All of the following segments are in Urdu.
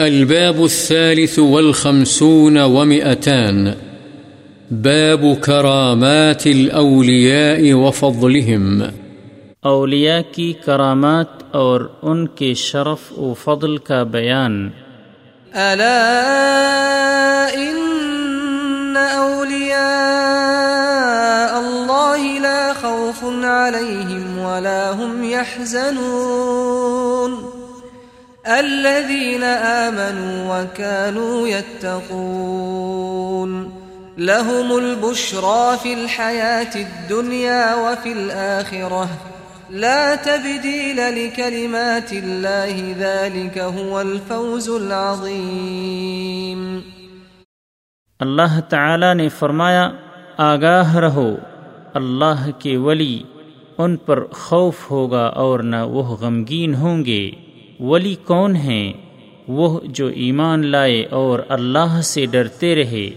الباب الثالث والخمسون ومئتان. باب كرامات الأولياء وفضلهم. اولیاء کی کرامات اور ان کے شرف و فضل کا بیان. ألا إن أولياء الله لا خوف عليهم ولا هم يحزنون الذين آمنوا وكانوا يتقون. لهم البشرى في الحياة الدنيا وفي الآخرة. لا تبديل لكلمات الله، ذلك هو الفوز العظيم. اللہ تعالی نے فرمایا، آگاہ رہو، اللہ کے ولی، ان پر خوف ہوگا اور نہ وہ غمگین ہوں گے۔ ولی کون ہیں؟ وہ جو ایمان لائے اور اللہ سے ڈرتے رہے،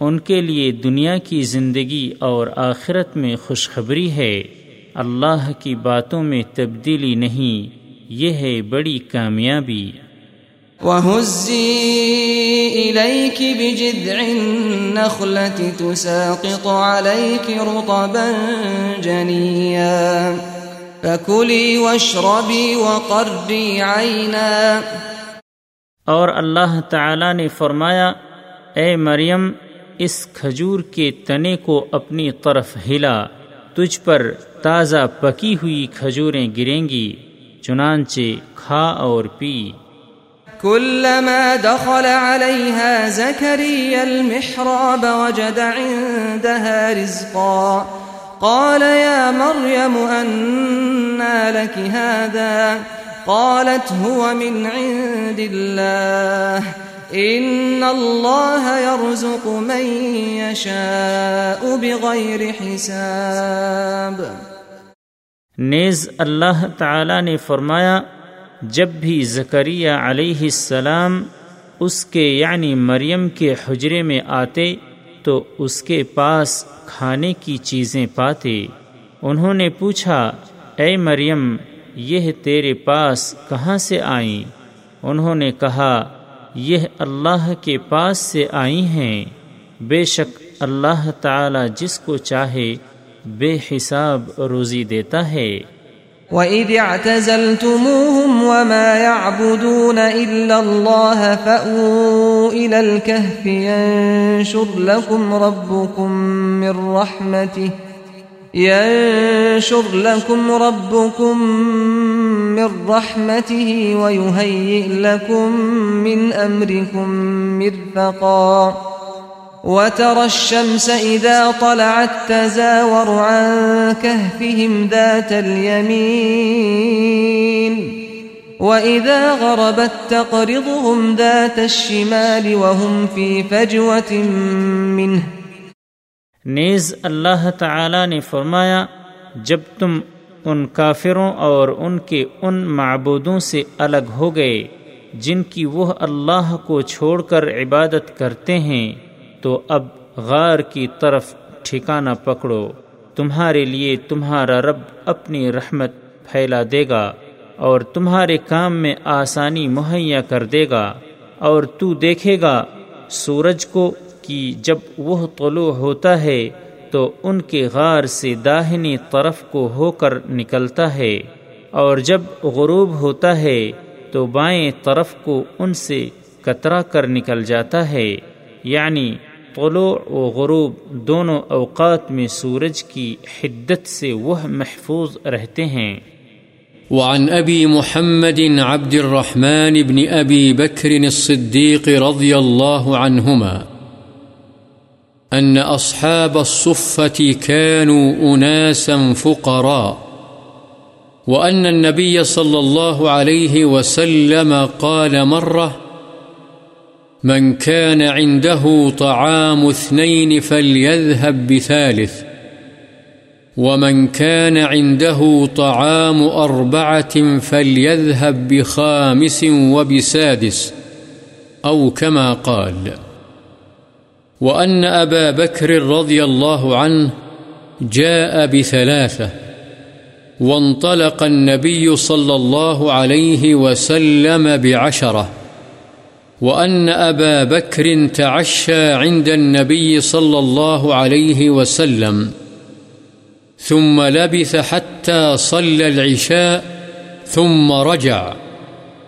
ان کے لیے دنیا کی زندگی اور آخرت میں خوشخبری ہے۔ اللہ کی باتوں میں تبدیلی نہیں، یہ ہے بڑی کامیابی۔ وهزي إليك بجذع النخلة تساقط عليك رطبا جنيا۔ فكلي واشربي وقري عينا اور اللہ تعالی نے فرمایا اے مریم اس کھجور کے تنے کو اپنی طرف ہلا تجھ پر تازہ پکی ہوئی کھجوریں گریں گی چنانچہ کھا اور پی۔ كلما دخل عليها زكريا المحراب وجد عندها رزقا۔ قال يا مريم أنى لك هذا؟ قالت هو من عند الله. إن الله يرزق من يشاء بغير حساب. نیز اللہ تعالی نے فرمایا، جب بھی زکریہ علیہ السلام اس کے یعنی مریم کے حجرے میں آتے تو اس کے پاس کھانے کی چیزیں پاتے۔ انہوں نے پوچھا، اے مریم، یہ تیرے پاس کہاں سے آئیں؟ انہوں نے کہا، یہ اللہ کے پاس سے آئی ہیں۔ بے شک اللہ تعالی جس کو چاہے، بے حساب روزی دیتا ہے۔ وَإِذِ اعْتَزَلْتُمُوهُمْ وَمَا يَعْبُدُونَ إِلَّا اللَّهَ فَأْوُوا إِلَى الْكَهْفِ يَنشُرْ لَكُمْ رَبُّكُمْ مِنْ رَحْمَتِهِ ينشر لكم ربكم من رحمته ويهيئ لكم من أمركم مرفقا وترى الشمس إذا طلعت تزاور عن كهفهم ذات اليمين وإذا غربت تقرضهم ذات الشمال وهم في فجوة منه نیز اللہ تعالی نے فرمایا، جب تم ان کافروں اور ان کے ان معبودوں سے الگ ہو گئے، جن کی وہ اللہ کو چھوڑ کر عبادت کرتے ہیں، تو اب غار کی طرف ٹھکانہ پکڑو، تمہارے لیے تمہارا رب اپنی رحمت پھیلا دے گا۔ اور تمہارے کام میں آسانی مہیا کر دے گا اور تو دیکھے گا سورج کو کہ جب وہ طلوع ہوتا ہے تو ان کے غار سے داہنی طرف کو ہو کر نکلتا ہے اور جب غروب ہوتا ہے تو بائیں طرف کو ان سے کترا کر نکل جاتا ہے۔ یعنی طلوع و غروب دونوں اوقات میں سورج کی حدت سے وہ محفوظ رہتے ہیں۔ وعن أبي محمد عبد الرحمن بن أبي بكر الصديق رضي الله عنهما أن أصحاب الصفة كانوا أناسا فقراء، وأن النبي صلى الله عليه وسلم قال مرة من كان عنده طعام اثنين فليذهب بثالث ومن كان عنده طعام أربعة فليذهب بخامس وبسادس أو كما قال وأن أبا بكر رضي الله عنه جاء بثلاثة وانطلق النبي صلى الله عليه وسلم بعشرة وأن أبا بكر تعشى عند النبي صلى الله عليه وسلم ثم لبث حتى صلى العشاء ثم رجع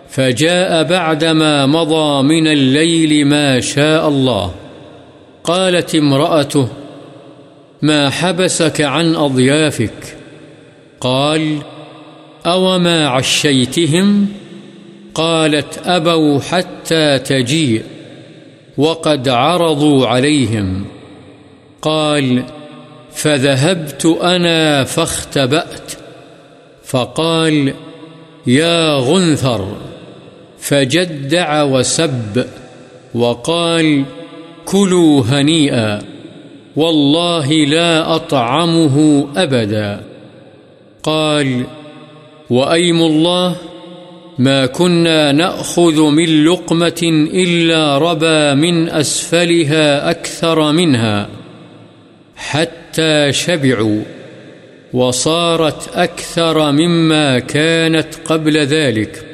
فجاء بعدما مضى من الليل ما شاء الله. قالت امرأته، ما حبسك عن أضيافك؟ قال، أوما عشيتهم؟ قالت، أبوا حتى تجيء، وقد عرضوا عليهم. قال فذهبت أنا فاختبأت. فقال، يا غنثر، فجدع وسب، وقال، كلوا هنيئا، والله لا أطعمه أبدا. قال، وأيم الله، ما كنا نأخذ من لقمة إلا ربا من أسفلها أكثر منها. حتى حتى شبعوا وصارت أكثر مما كانت قبل ذلك.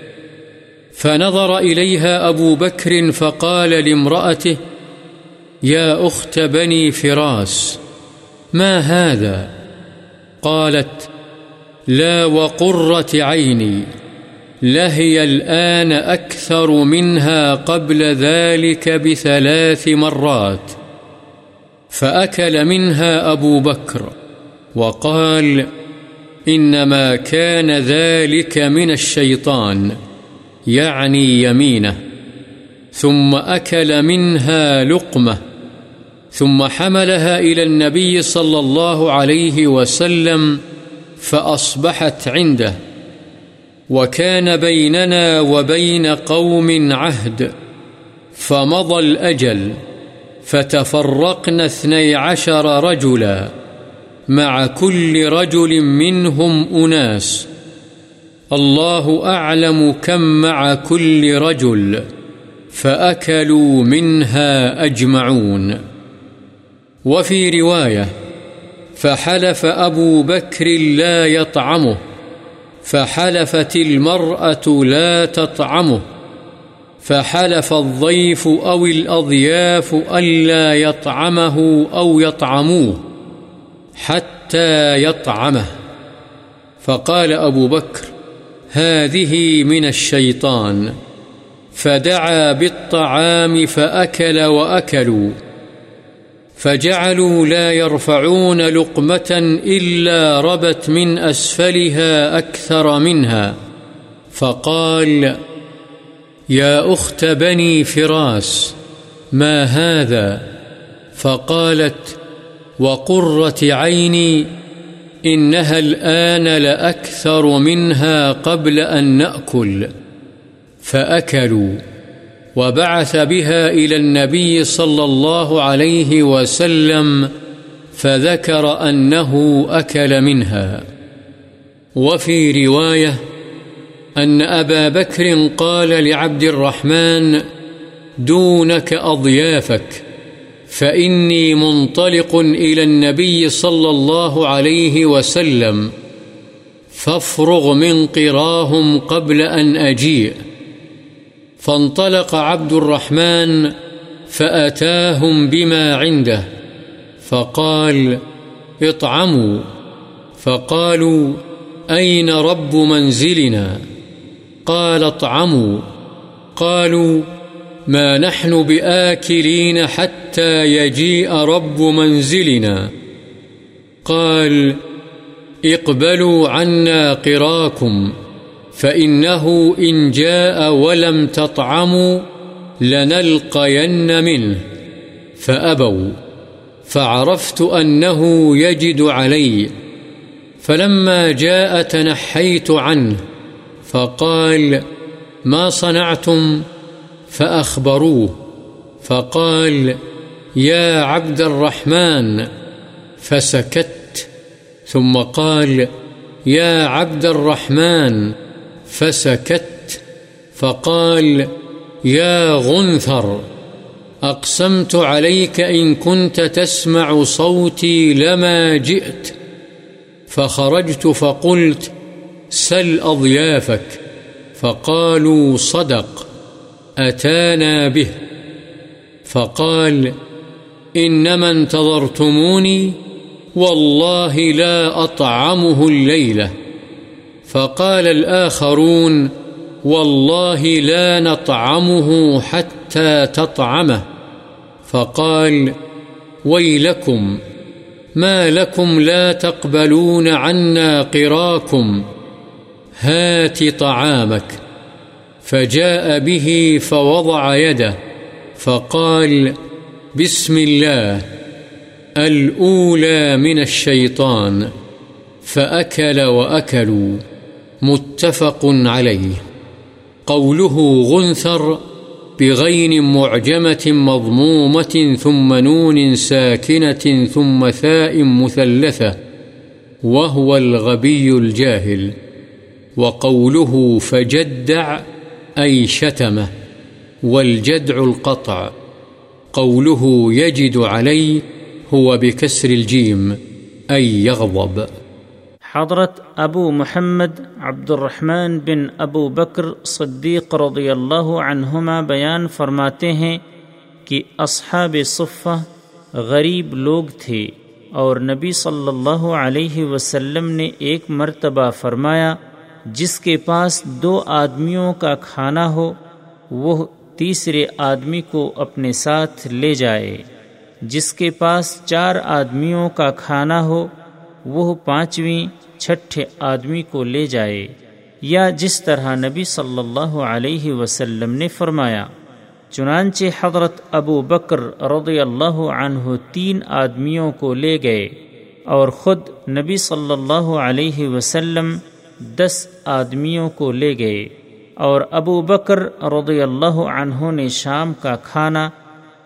فنظر إليها أبو بكر فقال لامرأته يا أخت بني فراس، ما هذا؟ قالت لا وقرة عيني، لهي الآن أكثر منها قبل ذلك بثلاث مرات. فأكل منها أبو بكر وقال إنما كان ذلك من الشيطان، يعني يمينه، ثم أكل منها لقمة، ثم حملها إلى النبي صلى الله عليه وسلم فأصبحت عنده، وكان بيننا وبين قوم عهد، فمضى الأجل. فتفرقنا اثني عشر رجلا مع كل رجل منهم أناس. الله أعلم كم مع كل رجل فأكلوا منها أجمعون. وفي رواية فحلف أبو بكر لا يطعمه، فحلفت المرأة لا تطعمه. فحلف الضيف أو الأضياف ألا يطعمه أو يطعموه حتى يطعمه. فقال أبو بكر، هذه من الشيطان. فدعا بالطعام فأكل وأكلوا. فجعلوا لا يرفعون لقمة إلا ربت من أسفلها أكثر منها. فقال فقال يا أخت بني فراس، ما هذا؟ فقالت وقرة عيني، إنها الآن لأكثر منها قبل أن نأكل. فأكلوا، وبعث بها إلى النبي صلى الله عليه وسلم، فذكر أنه أكل منها. وفي رواية أن أبا بكر قال لعبد الرحمن، دونك أضيافك، فإني منطلق إلى النبي صلى الله عليه وسلم، فافرغ من قراهم قبل أن أجيء. فانطلق عبد الرحمن فأتاهم بما عنده، فقال اطعموا. فقالوا أين رب منزلنا؟ قال اطعموا. قالوا، ما نحن بآكلين حتى يجيء رب منزلنا. قال، اقبلوا عنا قراكم، فإنه إن جاء ولم تطعموا لنلقين منه. فأبوا، فعرفت أنه يجد علي. فلما جاء تنحيت عنه فقال، ما صنعتم؟ فأخبروه. فقال، يا عبد الرحمن. فسكت. ثم قال، يا عبد الرحمن. فسكت. فقال، يا غنثر، أقسمت عليك إن كنت تسمع صوتي لما جئت. فخرجت فقلت سل أضيافك فقالوا صدق، أتانا به. فقال، إنما انتظرتموني، والله لا أطعمه الليلة. فقال الآخرون، والله لا نطعمه حتى تطعمه. فقال، ويلكم، ما لكم لا تقبلون عنا قراكم. هات طعامك. فجاء به فوضع يده، فقال بسم الله، الأولى من الشيطان. فأكل وأكلوا، متفق عليه. قوله غنثر بغين معجمة مضمومة ثم نون ساكنة ثم ثاء مثلثة، وهو الغبي الجاهل. وقوله فجدع أي شتمه والجدع القطع قوله يجد عليه هو بكسر الجيم أي يغضب. حضرت ابو محمد عبد الرحمن بن ابو بکر صدیق رضی اللہ عنہما بیان فرماتے ہیں کہ اصحاب صفہ غریب لوگ تھے اور نبی صلی اللہ علیہ وسلم نے ایک مرتبہ فرمایا جس کے پاس دو آدمیوں کا کھانا ہو، وہ تیسرے آدمی کو اپنے ساتھ لے جائے۔ جس کے پاس چار آدمیوں کا کھانا ہو، وہ پانچویں چھٹے آدمی کو لے جائے۔ یا جس طرح نبی صلی اللہ علیہ وسلم نے فرمایا، چنانچہ حضرت ابو بکر رضی اللہ عنہ تین آدمیوں کو لے گئے اور خود نبی صلی اللہ علیہ وسلم دس آدمیوں کو لے گئے اور ابو بکر رضی اللہ عنہ نے شام کا کھانا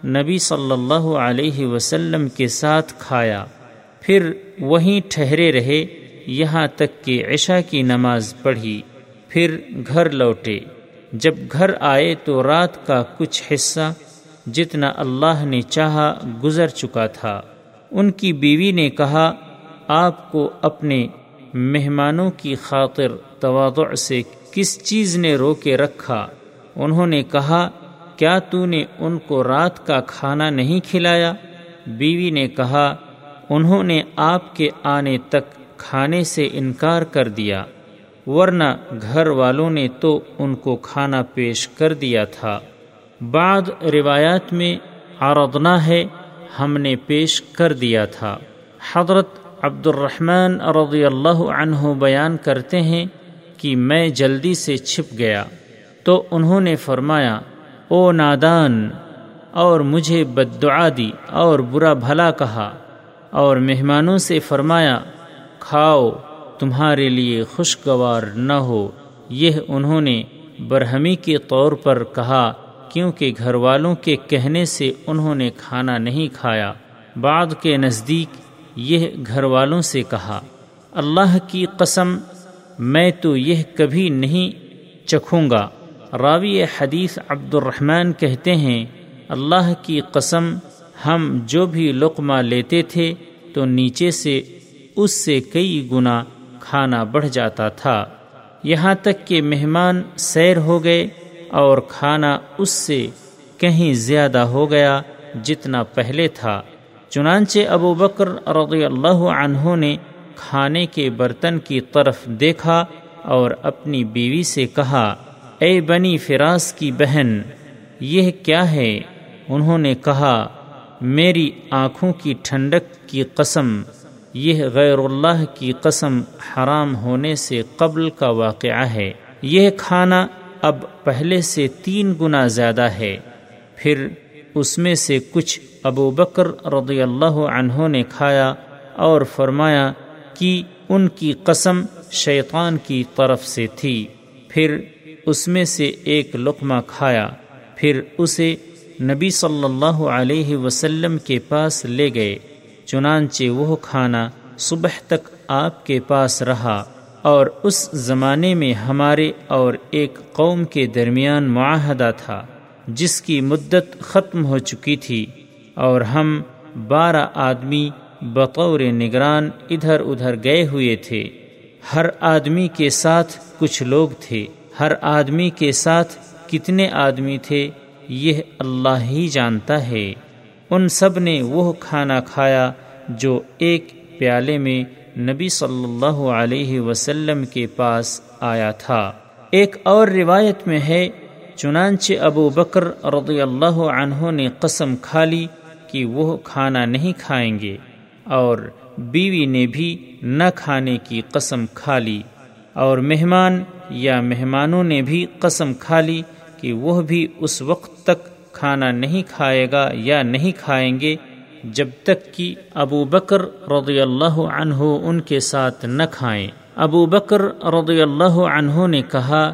نبی صلی اللہ علیہ وسلم کے ساتھ کھایا۔ پھر وہیں ٹھہرے رہے، یہاں تک کہ عشاء کی نماز پڑھی۔ پھر گھر لوٹے۔ جب گھر آئے تو رات کا کچھ حصہ جتنا اللہ نے چاہا گزر چکا تھا۔ ان کی بیوی نے کہا، آپ کو اپنے مہمانوں کی خاطر تواضع سے کس چیز نے رو کے رکھا؟ انہوں نے کہا، کیا تو نے ان کو رات کا کھانا نہیں کھلایا؟ بیوی نے کہا، انہوں نے آپ کے آنے تک کھانے سے انکار کر دیا، ورنہ گھر والوں نے تو ان کو کھانا پیش کر دیا تھا۔ بعد روایات میں، عرضنا ہے، ہم نے پیش کر دیا تھا۔ حضرت عبد الرحمن رضی اللہ عنہ بیان کرتے ہیں کہ میں جلدی سے چھپ گیا تو انہوں نے فرمایا، او نادان، اور مجھے بدعا دی اور برا بھلا کہا۔ اور مہمانوں سے فرمایا، کھاؤ، تمہارے لیے خوشگوار نہ ہو۔ یہ انہوں نے برہمی کے طور پر کہا، کیونکہ گھر والوں کے کہنے سے انہوں نے کھانا نہیں کھایا۔ بعد کے نزدیک یہ گھر والوں سے کہا، اللہ کی قسم، میں تو یہ کبھی نہیں چکھوں گا۔ راوی حدیث عبد الرحمن کہتے ہیں، اللہ کی قسم، ہم جو بھی لقمہ لیتے تھے تو نیچے سے، اس سے کئی گنا کھانا بڑھ جاتا تھا۔ یہاں تک کہ مہمان سیر ہو گئے اور کھانا اس سے کہیں زیادہ ہو گیا جتنا پہلے تھا۔ چنانچہ ابو بکر رضی اللہ عنہ نے کھانے کے برتن کی طرف دیکھا اور اپنی بیوی سے کہا، اے بنی فراس کی بہن، یہ کیا ہے؟ انہوں نے کہا، میری آنکھوں کی ٹھنڈک کی قسم، یہ غیر اللہ کی قسم حرام ہونے سے قبل کا واقعہ ہے۔ یہ کھانا اب پہلے سے تین گنا زیادہ ہے۔ پھر اس میں سے کچھ ابو بکر رضی اللہ عنہ نے کھایا اور فرمایا کہ ان کی قسم شیطان کی طرف سے تھی۔ پھر اس میں سے ایک لقمہ کھایا۔ پھر اسے نبی صلی اللہ علیہ وسلم کے پاس لے گئے۔ چنانچہ وہ کھانا صبح تک آپ کے پاس رہا اور اس زمانے میں ہمارے اور ایک قوم کے درمیان معاہدہ تھا۔ جس کی مدت ختم ہو چکی تھی اور ہم بارہ آدمی بطور نگران ادھر ادھر گئے ہوئے تھے۔ ہر آدمی کے ساتھ کچھ لوگ تھے۔ ہر آدمی کے ساتھ کتنے آدمی تھے یہ اللہ ہی جانتا ہے۔ ان سب نے وہ کھانا کھایا جو ایک پیالے میں نبی صلی اللہ علیہ وسلم کے پاس آیا تھا۔ ایک اور روایت میں ہے چنانچہ ابو بکر رضی اللہ عنہ نے قسم کھا لی کہ وہ کھانا نہیں کھائیں گے اور بیوی نے بھی نہ کھانے کی قسم کھا لی اور مہمان یا مہمانوں نے بھی قسم کھا لی کہ وہ بھی اس وقت تک کھانا نہیں کھائے گا یا نہیں کھائیں گے جب تک کہ ابو بکر رضی اللہ عنہ ان کے ساتھ نہ کھائیں۔ ابو بکر رضی اللہ عنہ نے کہا،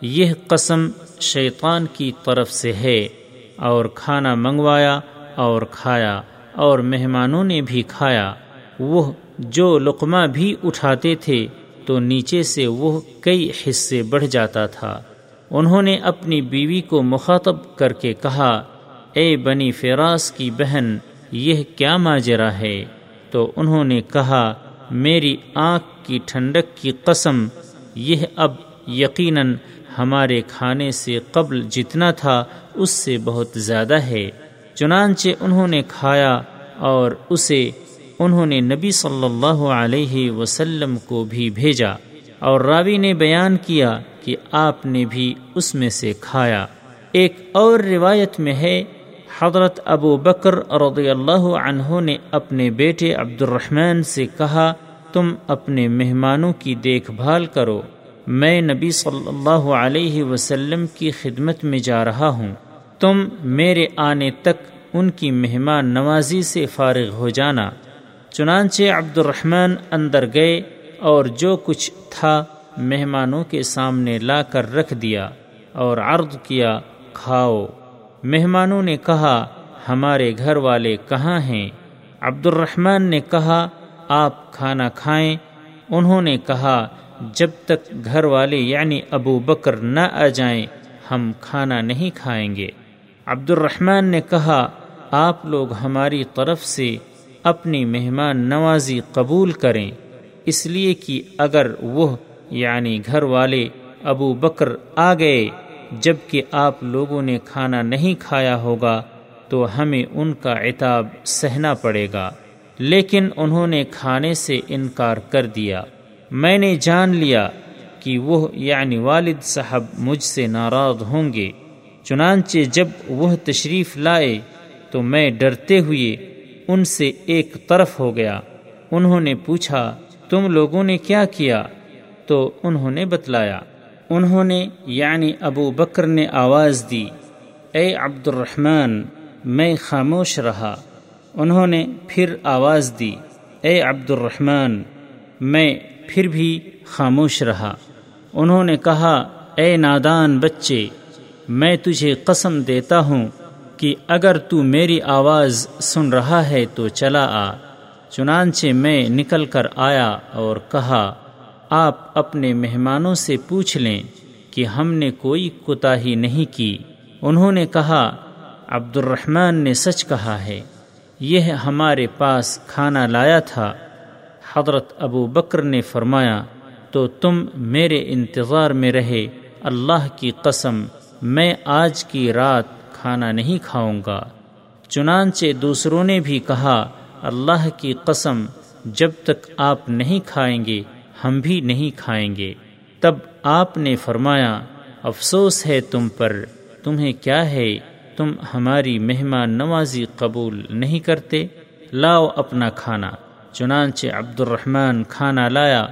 یہ قسم شیطان کی طرف سے ہے اور کھانا منگوایا اور کھایا اور مہمانوں نے بھی کھایا۔ وہ جو لقمہ بھی اٹھاتے تھے تو نیچے سے وہ کئی حصے بڑھ جاتا تھا۔ انہوں نے اپنی بیوی کو مخاطب کر کے کہا، اے بنی فراس کی بہن، یہ کیا ماجرا ہے؟ تو انہوں نے کہا، میری آنکھ کی ٹھنڈک کی قسم، یہ اب یقیناً ہمارے کھانے سے قبل جتنا تھا اس سے بہت زیادہ ہے۔ چنانچہ انہوں نے کھایا اور اسے انہوں نے نبی صلی اللہ علیہ وسلم کو بھی بھیجا اور راوی نے بیان کیا کہ آپ نے بھی اس میں سے کھایا۔ ایک اور روایت میں ہے، حضرت ابو بکر رضی اللہ عنہ نے اپنے بیٹے عبد الرحمن سے کہا، تم اپنے مہمانوں کی دیکھ بھال کرو۔ میں نبی صلی اللہ علیہ وسلم کی خدمت میں جا رہا ہوں۔ تم میرے آنے تک ان کی مہمان نوازی سے فارغ ہو جانا۔ چنانچہ عبد الرحمن اندر گئے اور جو کچھ تھا مہمانوں کے سامنے لا کر رکھ دیا اور عرض کیا، کھاؤ۔ مہمانوں نے کہا، ہمارے گھر والے کہاں ہیں؟ عبد الرحمن نے کہا، آپ کھانا کھائیں۔ انہوں نے کہا جب تک گھر والے یعنی ابو بکر نہ آ جائیں، ہم کھانا نہیں کھائیں گے۔ عبد الرحمن نے کہا، آپ لوگ ہماری طرف سے اپنی مہمان نوازی قبول کریں۔ اس لیے کہ اگر وہ یعنی گھر والے ابو بکر آ گئے جبکہ آپ لوگوں نے کھانا نہیں کھایا ہوگا، تو ہمیں ان کا عتاب سہنا پڑے گا۔ لیکن انہوں نے کھانے سے انکار کر دیا۔ میں نے جان لیا کہ وہ یعنی والد صاحب مجھ سے ناراض ہوں گے۔ چنانچہ جب وہ تشریف لائے تو میں ڈرتے ہوئے ان سے ایک طرف ہو گیا۔ انہوں نے پوچھا، تم لوگوں نے کیا کیا؟ تو انہوں نے بتلایا، انہوں نے یعنی ابو بکر نے آواز دی، اے عبد الرحمن میں خاموش رہا۔ انہوں نے پھر آواز دی، اے عبد الرحمن میں پھر بھی خاموش رہا۔ انہوں نے کہا، اے نادان بچے، میں تجھے قسم دیتا ہوں کہ اگر تو میری آواز سن رہا ہے تو چلا آ۔ چنانچہ میں نکل کر آیا اور کہا، آپ اپنے مہمانوں سے پوچھ لیں کہ ہم نے کوئی کوتاہی نہیں کی۔ انہوں نے کہا عبد الرحمن نے سچ کہا ہے، یہ ہمارے پاس کھانا لایا تھا۔ حضرت ابو بکر نے فرمایا، تو تم میرے انتظار میں رہے، اللہ کی قسم، میں آج کی رات کھانا نہیں کھاؤں گا۔ چنانچہ دوسروں نے بھی کہا، اللہ کی قسم، جب تک آپ نہیں کھائیں گے، ہم بھی نہیں کھائیں گے۔ تب آپ نے فرمایا، افسوس ہے تم پر، تمہیں کیا ہے؟ تم ہماری مہمان نوازی قبول نہیں کرتے؟ لاؤ اپنا کھانا۔ چنانچہ عبد الرحمن کھانا لایا،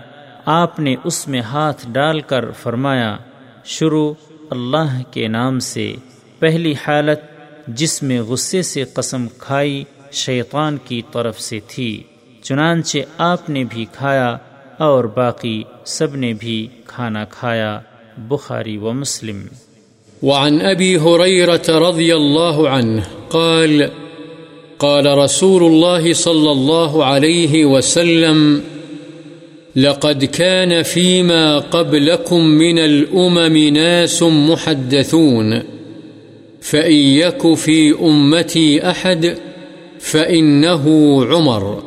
آپ نے اس میں ہاتھ ڈال کر فرمایا، شروع اللہ کے نام سے۔ پہلی حالت جس میں غصے سے قسم کھائی شیطان کی طرف سے تھی۔ چنانچہ آپ نے بھی کھایا اور باقی سب نے بھی کھانا کھایا۔ بخاری و مسلم۔ وعن رضی اللہ عنہ قال قال رسول الله صلى الله عليه وسلم، لقد كان فيما قبلكم من الأمم ناس محدثون، فإن يك في أمتي أحد فإنه عمر.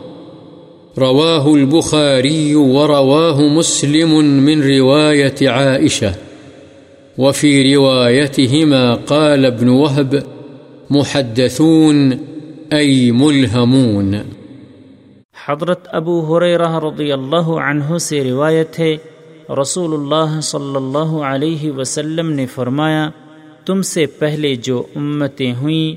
رواه البخاري ورواه مسلم من رواية عائشة. وفي روايتهما قال ابن وهب، محدثون أي ملهمون. حضرت ابو حریرہ رضی اللہ عنہ سے روایت ہے، رسول اللہ صلی اللہ علیہ وسلم نے فرمایا، تم سے پہلے جو امتیں ہوئیں،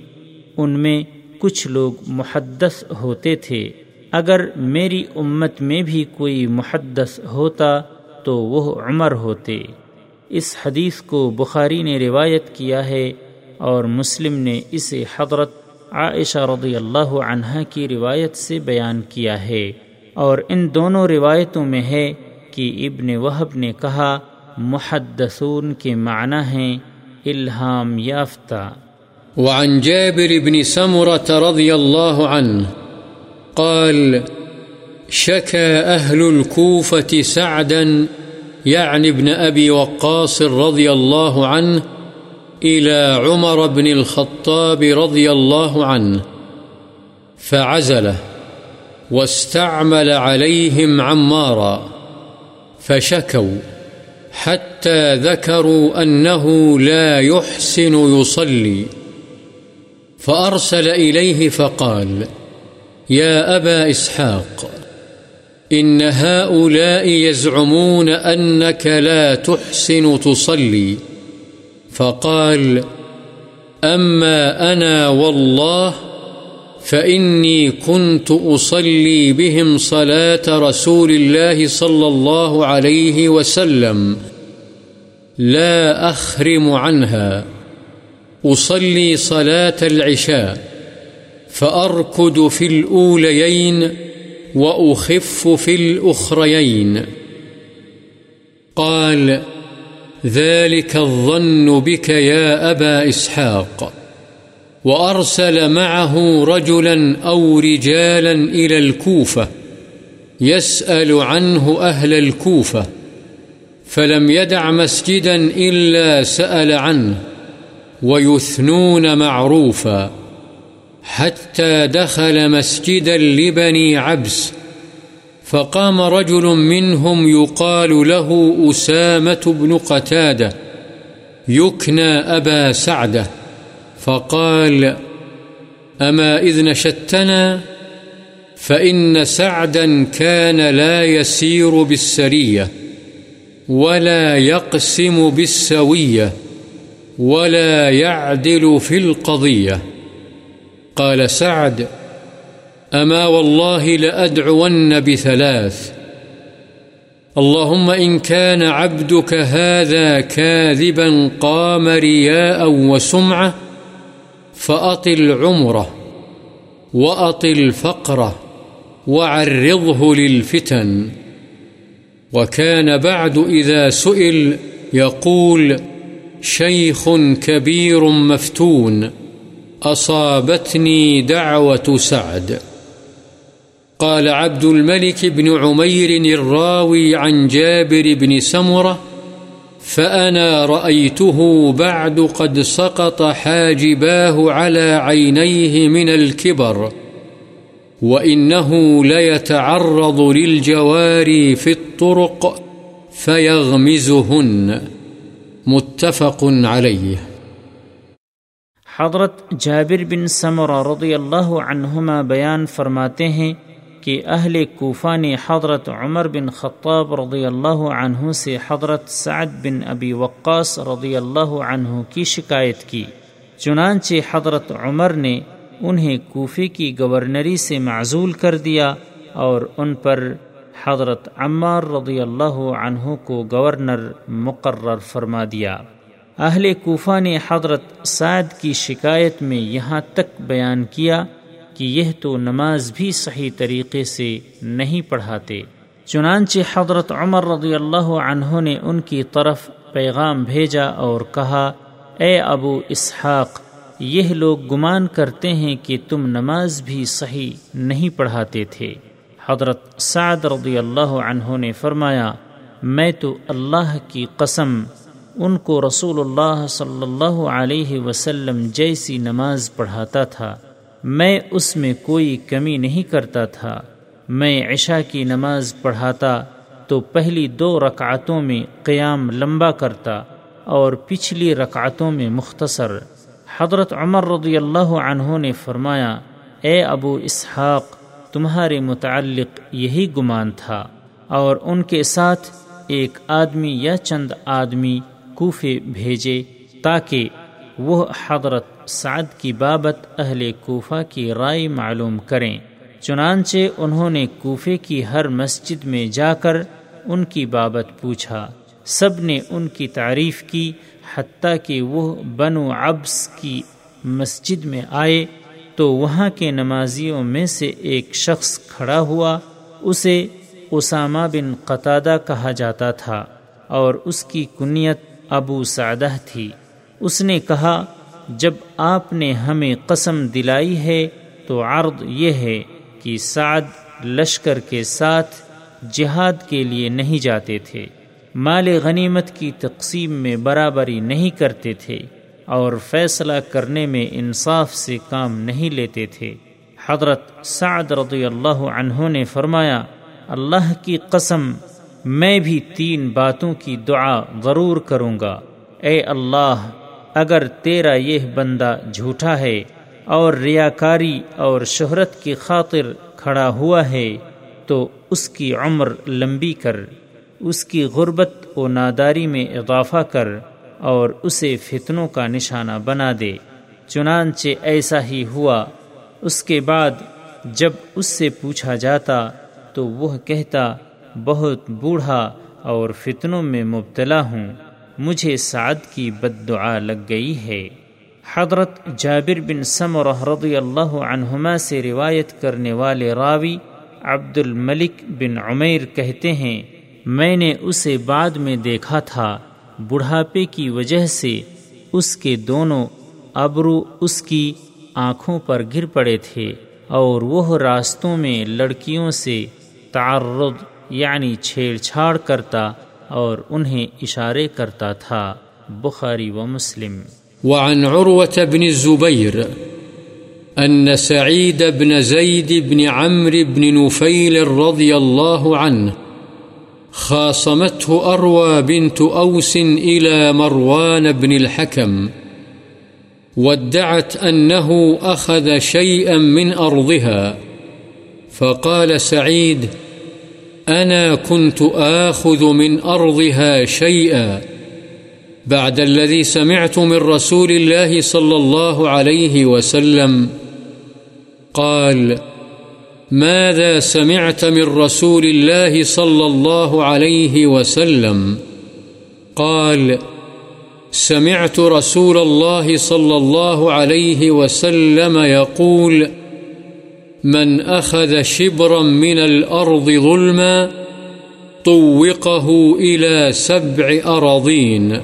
ان میں کچھ لوگ محدث ہوتے تھے۔ اگر میری امت میں بھی کوئی محدث ہوتا، تو وہ عمر ہوتے۔ اس حدیث کو بخاری نے روایت کیا ہے اور مسلم نے اسے حضرت عائشہ رضی اللہ عنہ کی روایت سے بیان کیا ہے اور ان دونوں روایتوں میں ہے کہ ابن وہب نے کہا، محدثون کے معنی ہیں الہام یافتہ۔ وعن جابر بن سمرة رضي الله عنه قال شكى أهل الكوفة سعدا يعني ابن أبي وقاص رضي الله عنه إلى عمر بن الخطاب رضي الله عنه فعزله واستعمل عليهم عمارا فشكوا حتى ذكروا أنه لا يحسن يصلي فأرسل إليه فقال يا أبا إسحاق، إن هؤلاء يزعمون أنك لا تحسن تصلي فقال، أما أنا والله، فإني كنت أصلي بهم صلاة رسول الله صلى الله عليه وسلم، لا أخرم عنها، أصلي صلاة العشاء، فأركض في الأوليين وأخف في الأخريين. قال ذلك الظن بك يا أبا إسحاق وأرسل معه رجلا أو رجالا إلى الكوفة يسأل عنه أهل الكوفة فلم يدع مسجدا إلا سأل عنه ويثنون معروفا حتى دخل مسجدا لبني عبس فقام رجل منهم يقال له أسامة بن قتادة، يكنى أبا سعدة، فقال أما إذ نشدتنا فإن سعدا كان لا يسير بالسرية، ولا يقسم بالسوية، ولا يعدل في القضية. قال سعد أما والله لأدعون بثلاث. اللهم إن كان عبدك هذا كاذبا قام رياء وسمعة فأطل عمره وأطل فقره وعرضه للفتن. وكان بعد إذا سئل يقول شيخ كبير مفتون أصابتني دعوة سعد. قال عبد الملك بن عمير الراوي عن جابر بن سمرة، فأنا رأيته بعد قد سقط حاجباه على عينيه من الكبر، وإنه ليتعرض للجواري في الطرق فيغمزهن. متفق عليه. حضرت جابر بن سمر رضی اللہ عنہما بیان فرماتے ہیں کہ اہل کوفہ نے حضرت عمر بن خطاب رضی اللہ عنہ سے حضرت سعد بن ابی وقاص رضی اللہ عنہ کی شکایت کی۔ چنانچہ حضرت عمر نے انہیں کوفے کی گورنری سے معزول کر دیا اور ان پر حضرت عمار رضی اللہ عنہ کو گورنر مقرر فرما دیا۔ اہل کوفہ نے حضرت سعد کی شکایت میں یہاں تک بیان کیا کہ یہ تو نماز بھی صحیح طریقے سے نہیں پڑھاتے۔ چنانچہ حضرت عمر رضی اللہ عنہ نے ان کی طرف پیغام بھیجا اور کہا، اے ابو اسحاق، یہ لوگ گمان کرتے ہیں کہ تم نماز بھی صحیح نہیں پڑھاتے تھے۔ حضرت سعد رضی اللہ عنہ نے فرمایا، میں تو اللہ کی قسم، ان کو رسول اللہ صلی اللہ علیہ وسلم جیسی نماز پڑھاتا تھا۔ میں اس میں کوئی کمی نہیں کرتا تھا۔ میں عشاء کی نماز پڑھاتا تو پہلی دو رکعتوں میں قیام لمبا کرتا اور پچھلی رکعتوں میں مختصر۔ حضرت عمر رضی اللہ عنہ نے فرمایا، اے ابو اسحاق، تمہارے متعلق یہی گمان تھا۔ اور ان کے ساتھ ایک آدمی یا چند آدمی کوفے بھیجے تاکہ وہ حضرت سعد کی بابت اہل کوفہ کی رائے معلوم کریں۔ چنانچہ انہوں نے کوفے کی ہر مسجد میں جا کر ان کی بابت پوچھا۔ سب نے ان کی تعریف کی، حتیٰ کہ وہ بنو عبس کی مسجد میں آئے تو وہاں کے نمازیوں میں سے ایک شخص کھڑا ہوا، اسے اسامہ بن قطادہ کہا جاتا تھا اور اس کی کنیت ابو سعدہ تھی۔ اس نے کہا جب آپ نے ہمیں قسم دلائی ہے تو عرض یہ ہے کہ سعد لشکر کے ساتھ جہاد کے لیے نہیں جاتے تھے۔ مال غنیمت کی تقسیم میں برابری نہیں کرتے تھے اور فیصلہ کرنے میں انصاف سے کام نہیں لیتے تھے۔ حضرت سعد رضی اللہ عنہ نے فرمایا، اللہ کی قسم، میں بھی تین باتوں کی دعا ضرور کروں گا۔ اے اللہ اگر تیرا یہ بندہ جھوٹا ہے اور ریاکاری اور شہرت کی خاطر کھڑا ہوا ہے، تو اس کی عمر لمبی کر، اس کی غربت و ناداری میں اضافہ کر اور اسے فتنوں کا نشانہ بنا دے۔ چنانچہ ایسا ہی ہوا، اس کے بعد جب اس سے پوچھا جاتا تو وہ کہتا، بہت بوڑھا اور فتنوں میں مبتلا ہوں۔ مجھے سعد کی بد دعا لگ گئی ہے۔ حضرت جابر بن سمر رضی اللہ عنہما سے روایت کرنے والے راوی عبد الملک بن عمیر کہتے ہیں، میں نے اسے بعد میں دیکھا تھا۔ بڑھاپے کی وجہ سے اس کے دونوں ابرو اس کی آنکھوں پر گر پڑے تھے اور وہ راستوں میں لڑکیوں سے تعرض یعنی چھیڑ چھاڑ کرتا اور انہیں اشارے کرتا تھا بخاری و مسلم۔ وعن عروة بن الزبير أن سعيد بن زيد بن عمرو بن نفيل رضي الله عنه خاصمته أروى بنت أوس إلى مروان بن الحكم وادعت أنه أخذ شيئا من أرضها فقال سعيد أنا كنت آخذ من أرضها شيئا بعد الذي سمعت من رسول الله صلى الله عليه وسلم قال، ماذا سمعت من رسول الله صلى الله عليه وسلم؟ قال، سمعت رسول الله صلى الله عليه وسلم يقول من أخذ شبرا من الأرض ظلما طوقه إلى سبع أراضين.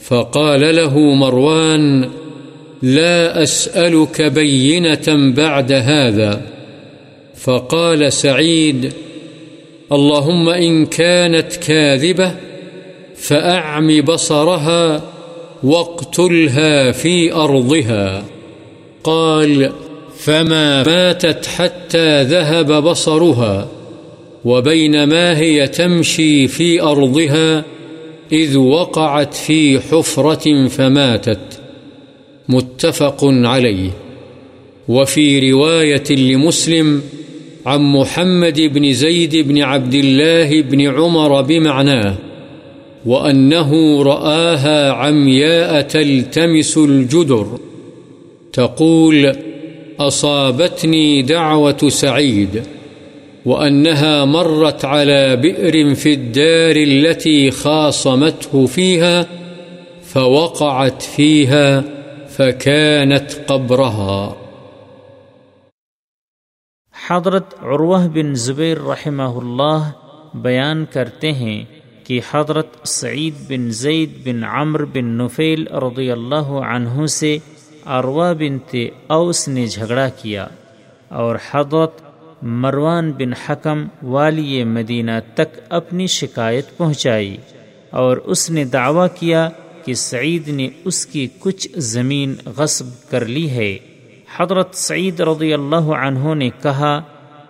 فقال له مروان، لا أسألك بينة بعد هذا. فقال سعيد، اللهم إن كانت كاذبة فأعم بصرها واقتلها في أرضها. قال فما ماتت حتى ذهب بصرها وبينما هي تمشي في أرضها، إذ وقعت في حفرة فماتت. متفق عليه. وفي رواية لمسلم عن محمد بن زيد بن عبد الله بن عمر بمعناه، وأنه رآها عمياء تلتمس الجدر. تقول أصابتني دعوة سعيد وأنها مرت على بئر في الدار التي خاصمته فيها فوقعت فيها فكانت قبرها. حضرت عروہ بن زبیر رحمہ اللہ بیان کرتے ہیں کہ حضرت سعید بن زید بن عمر بن نفیل رضی اللہ عنہ سے عروہ بن اوس نے جھگڑا کیا اور حضرت مروان بن حکم والی مدینہ تک اپنی شکایت پہنچائی اور اس نے دعویٰ کیا کہ سعید نے اس کی کچھ زمین غصب کر لی ہے۔ حضرت سعید رضی اللہ عنہ نے کہا،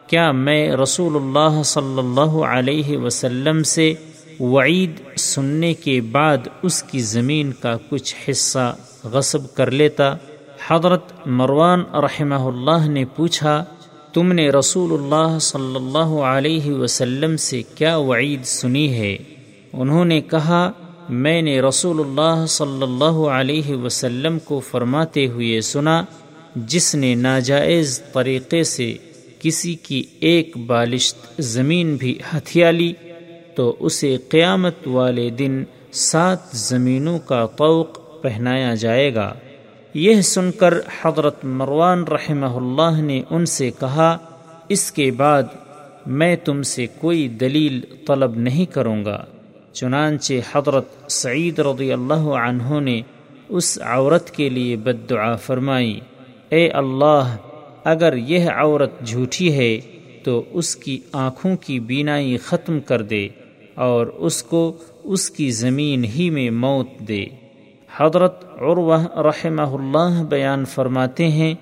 کیا میں رسول اللہ صلی اللہ علیہ وسلم سے وعید سننے کے بعد اس کی زمین کا کچھ حصہ غصب کر لیتا۔ حضرت مروان رحمہ اللہ نے پوچھا، تم نے رسول اللہ صلی اللہ علیہ وسلم سے کیا وعید سنی ہے؟ انہوں نے کہا، میں نے رسول اللہ صلی اللہ علیہ وسلم کو فرماتے ہوئے سنا، جس نے ناجائز طریقے سے کسی کی ایک بالشت زمین بھی ہتھیا لی، تو اسے قیامت والے دن سات زمینوں کا طوق پہنایا جائے گا۔ یہ سن کر حضرت مروان رحمہ اللہ نے ان سے کہا، اس کے بعد میں تم سے کوئی دلیل طلب نہیں کروں گا۔ چنانچہ حضرت سعید رضی اللہ عنہ نے اس عورت کے لیے بد دعا فرمائی، اے اللہ، اگر یہ عورت جھوٹی ہے تو اس کی آنکھوں کی بینائی ختم کر دے اور اس کو اس کی زمین ہی میں موت دے۔ حضرت عروہ رحمہ اللہ بیان فرماتے ہیں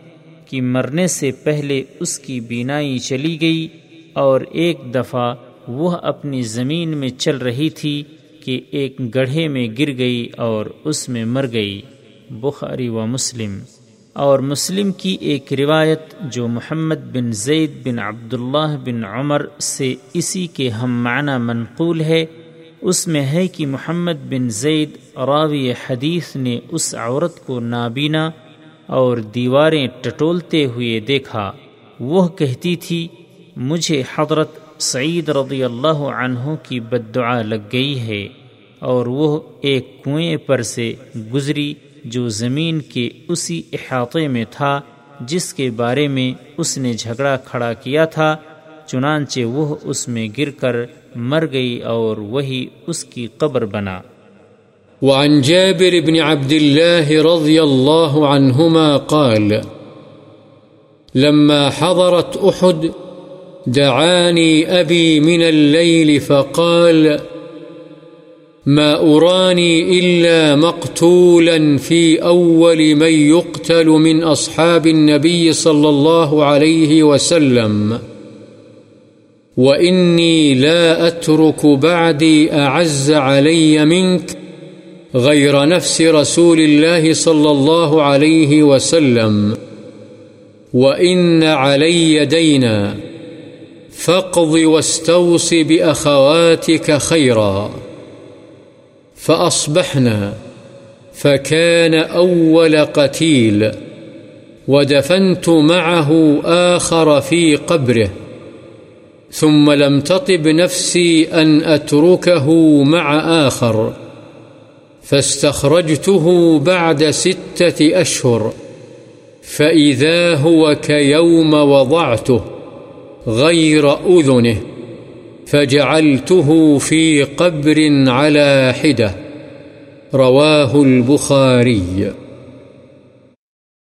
کہ مرنے سے پہلے اس کی بینائی چلی گئی اور ایک دفعہ وہ اپنی زمین میں چل رہی تھی کہ ایک گڑھے میں گر گئی اور اس میں مر گئی۔ بخاری و مسلم۔ اور مسلم کی ایک روایت جو محمد بن زید بن عبداللہ بن عمر سے اسی کے ہم معنی منقول ہے۔ اس میں ہے کہ محمد بن زید راوی حدیث نے اس عورت کو نابینا اور دیواریں ٹٹولتے ہوئے دیکھا۔ وہ کہتی تھی، مجھے حضرت سعید رضی اللہ عنہ کی بد دعا لگ گئی ہے اور وہ ایک کنویں پر سے گزری جو زمین کے اسی احاطے میں تھا جس کے بارے میں اس نے جھگڑا کھڑا کیا تھا۔ چنانچہ وہ اس میں گر کر مر گئی اور وہی اس کی قبر بنا۔ وعن جابر بن عبد الله رضي الله عنهما قال، لما حضرت أحد دعاني أبي من الليل فقال، ما أراني إلا مقتولا في أول من يقتل من أصحاب النبي صلى الله عليه وسلم. وإني لا أترك بعدي أعز علي منك غير نفس رسول الله صلى الله عليه وسلم وإن علي دينا فاقض واستوص بأخواتك خيرا فأصبحنا فكان أول قتيل ودفنت معه آخر في قبره ثم لم تطب نفسي أن أتركه مع آخر، فاستخرجته بعد ستة أشهر، فإذا هو كيوم وضعته غير أذنه، فجعلته في قبر على حدة. رواه البخاري.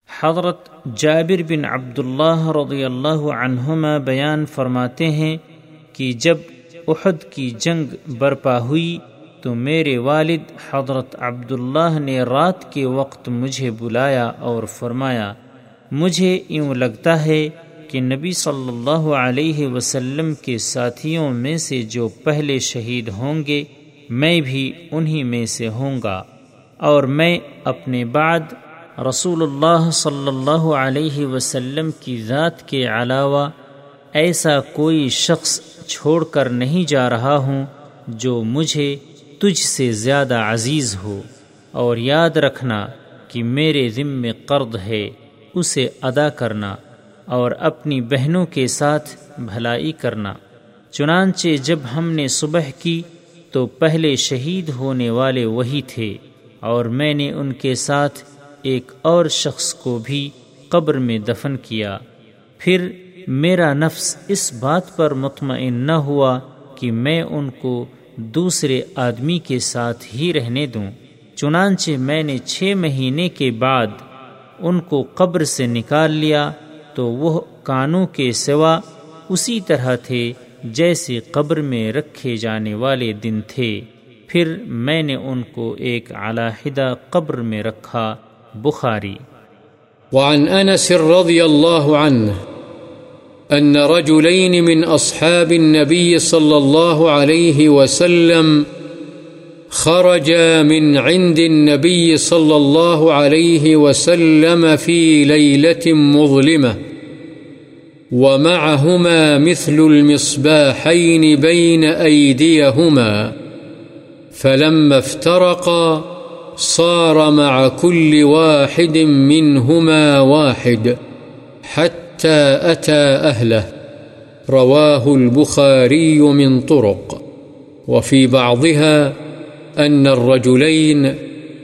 حضرت جابر بن عبداللہ رضی اللہ عنہما بیان فرماتے ہیں کہ جب احد کی جنگ برپا ہوئی تو میرے والد حضرت عبداللہ نے رات کے وقت مجھے بلایا اور فرمایا، مجھے یوں لگتا ہے کہ نبی صلی اللہ علیہ وسلم کے ساتھیوں میں سے جو پہلے شہید ہوں گے، میں بھی انہی میں سے ہوں گا اور میں اپنے بعد رسول اللہ صلی اللہ علیہ وسلم کی ذات کے علاوہ ایسا کوئی شخص چھوڑ کر نہیں جا رہا ہوں جو مجھے تجھ سے زیادہ عزیز ہو۔ اور یاد رکھنا کہ میرے ذم قرض ہے، اسے ادا کرنا اور اپنی بہنوں کے ساتھ بھلائی کرنا۔ چنانچہ جب ہم نے صبح کی تو پہلے شہید ہونے والے وہی تھے اور میں نے ان کے ساتھ ایک اور شخص کو بھی قبر میں دفن کیا۔ پھر میرا نفس اس بات پر مطمئن نہ ہوا کہ میں ان کو دوسرے آدمی کے ساتھ ہی رہنے دوں۔ چنانچہ میں نے چھ مہینے کے بعد ان کو قبر سے نکال لیا تو وہ کانوں کے سوا اسی طرح تھے جیسے قبر میں رکھے جانے والے دن تھے۔ پھر میں نے ان کو ایک علاحدہ قبر میں رکھا۔ بخاري وعن أنس رضي الله عنه أن رجلين من أصحاب النبي صلى الله عليه وسلم خرج من عند النبي صلى الله عليه وسلم في ليلة مظلمة ومعهما مثل المصباحين بين أيديهما فلما افترقا صار مع كل واحد منهما واحد حتى أتى أهله. رواه البخاري من طرق. وفي بعضها أن الرجلين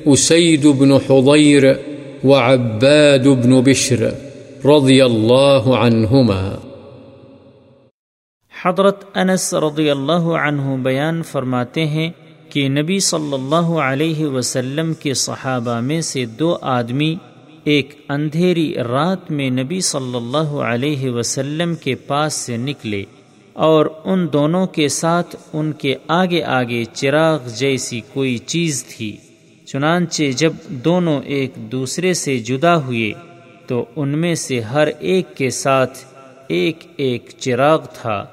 أسيد بن حضير وعباد بن بشر رضي الله عنهما. حضرت انس رضی اللہ عنہ بیان فرماتے ہیں کہ نبی صلی اللہ علیہ وسلم کے صحابہ میں سے دو آدمی ایک اندھیری رات میں نبی صلی اللہ علیہ وسلم کے پاس سے نکلے اور ان دونوں کے ساتھ ان کے آگے آگے چراغ جیسی کوئی چیز تھی۔ چنانچہ جب دونوں ایک دوسرے سے جدا ہوئے تو ان میں سے ہر ایک کے ساتھ ایک ایک چراغ تھا۔